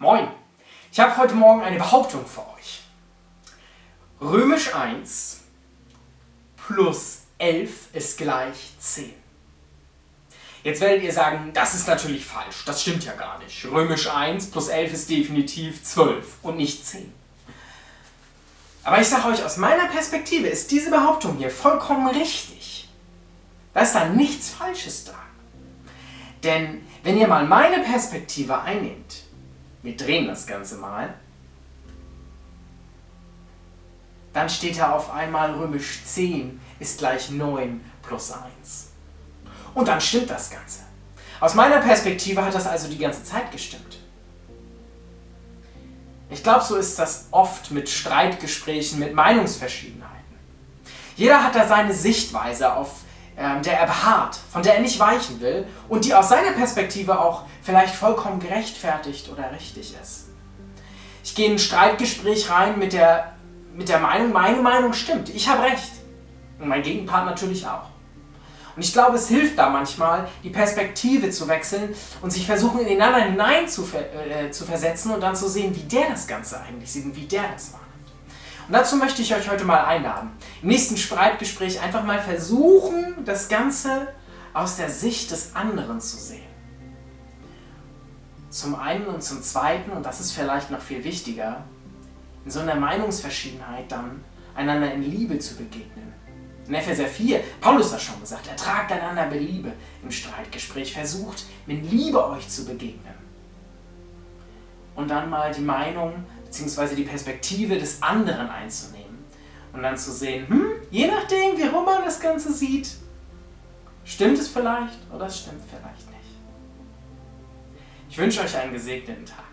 Moin! Ich habe heute Morgen eine Behauptung für euch. Römisch 1 plus 11 ist gleich 10. Jetzt werdet ihr sagen, das ist natürlich falsch. Das stimmt ja gar nicht. Römisch 1 plus 11 ist definitiv 12 und nicht 10. Aber ich sage euch, aus meiner Perspektive ist diese Behauptung hier vollkommen richtig. Da ist da nichts Falsches dran. Denn wenn ihr mal meine Perspektive einnehmt, wir drehen das Ganze mal, dann steht da auf einmal römisch 10 ist gleich 9 plus 1. Und dann stimmt das Ganze. Aus meiner Perspektive hat das also die ganze Zeit gestimmt. Ich glaube, so ist das oft mit Streitgesprächen, mit Meinungsverschiedenheiten. Jeder hat da seine Sichtweise auf der er beharrt, von der er nicht weichen will und die aus seiner Perspektive auch vielleicht vollkommen gerechtfertigt oder richtig ist. Ich gehe in ein Streitgespräch rein mit der, mit der Meinung, meine Meinung stimmt, ich habe recht. Und mein Gegenpart natürlich auch. Und ich glaube, es hilft da manchmal, die Perspektive zu wechseln und sich versuchen, in den anderen hinein zu, äh, zu versetzen und dann zu sehen, wie der das Ganze eigentlich sieht und wie der das war. Und dazu möchte ich euch heute mal einladen. Im nächsten Streitgespräch einfach mal versuchen, das Ganze aus der Sicht des anderen zu sehen. Zum einen und zum zweiten, und das ist vielleicht noch viel wichtiger, in so einer Meinungsverschiedenheit dann einander in Liebe zu begegnen. In Epheser 4, Paulus hat schon gesagt, ertragt einander mit Liebe im Streitgespräch, versucht mit Liebe euch zu begegnen. Und dann mal die Meinung beziehungsweise die Perspektive des anderen einzunehmen und dann zu sehen, hm, je nachdem, wie rum man das Ganze sieht, stimmt es vielleicht oder es stimmt vielleicht nicht. Ich wünsche euch einen gesegneten Tag.